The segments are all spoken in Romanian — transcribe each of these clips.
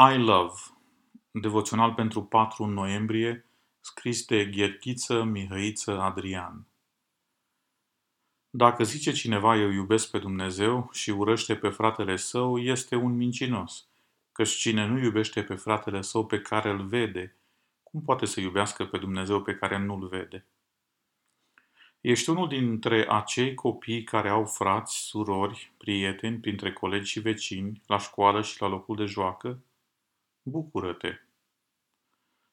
I Love, devoțional pentru 4 noiembrie, scris de Gherghiță Mihăiță Adrian. Dacă zice cineva eu iubesc pe Dumnezeu și urăște pe fratele său, este un mincinos, căci cine nu iubește pe fratele său pe care îl vede, cum poate să iubească pe Dumnezeu pe care nu-l vede? Ești unul dintre acei copii care au frați, surori, prieteni, printre colegi și vecini, la școală și la locul de joacă? Bucură-te.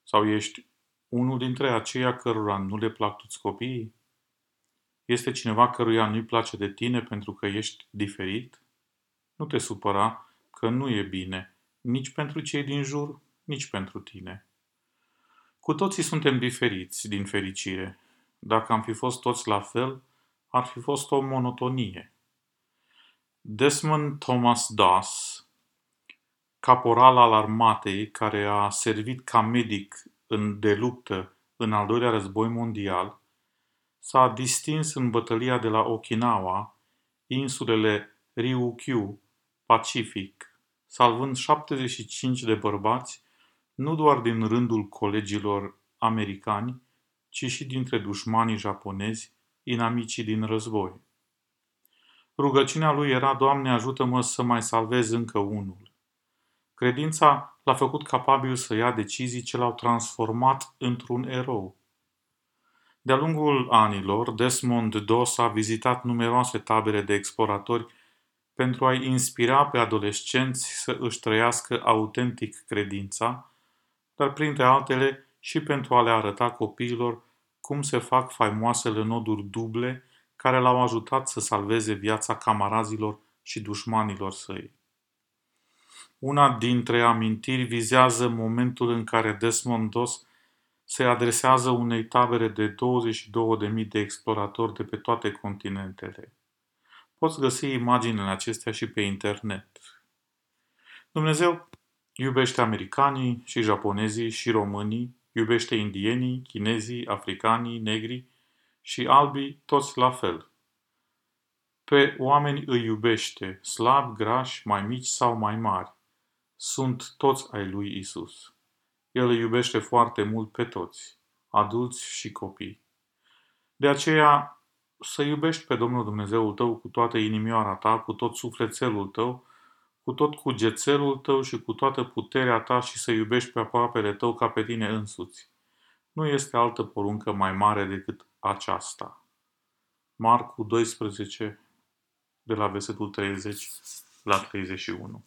Sau ești unul dintre aceia cărora nu le plac toți copiii? Este cineva căruia nu-i place de tine pentru că ești diferit? Nu te supăra că nu e bine, nici pentru cei din jur, nici pentru tine. Cu toții suntem diferiți, din fericire. Dacă am fi fost toți la fel, ar fi fost o monotonie. Desmond Thomas Doss caporal al armatei care a servit ca medic în de luptă în al doilea război mondial, s-a distins în bătălia de la Okinawa, insulele Ryukyu, Pacific, salvând 75 de bărbați, nu doar din rândul colegilor americani, ci și dintre dușmanii japonezi, inamicii din război. Rugăciunea lui era, Doamne, ajută-mă să mai salvez încă unul. Credința l-a făcut capabil să ia decizii ce l-au transformat într-un erou. De-a lungul anilor, Desmond Doss a vizitat numeroase tabere de exploratori pentru a-i inspira pe adolescenți să își trăiască autentic credința, dar printre altele și pentru a le arăta copiilor cum se fac faimoasele noduri duble care l-au ajutat să salveze viața camarazilor și dușmanilor săi. Una dintre amintiri vizează momentul în care Desmond Doss se adresează unei tabere de 22.000 de exploratori de pe toate continentele. Poți găsi imaginele acestea și pe internet. Dumnezeu iubește americanii și japonezii și românii, iubește indienii, chinezii, africanii, negri și albii toți la fel. Pe oameni îi iubește, slab, grași, mai mici sau mai mari sunt toți ai lui Isus. El îi iubește foarte mult pe toți, adulți și copii. De aceea, să iubești pe Domnul Dumnezeul tău cu toată inimioara ta, cu tot sufletelul tău, cu tot cugețelul tău și cu toată puterea ta și să iubești pe aproapele tău ca pe tine însuți. Nu este altă poruncă mai mare decât aceasta. Marcu 12, de la versetul 30 la 31.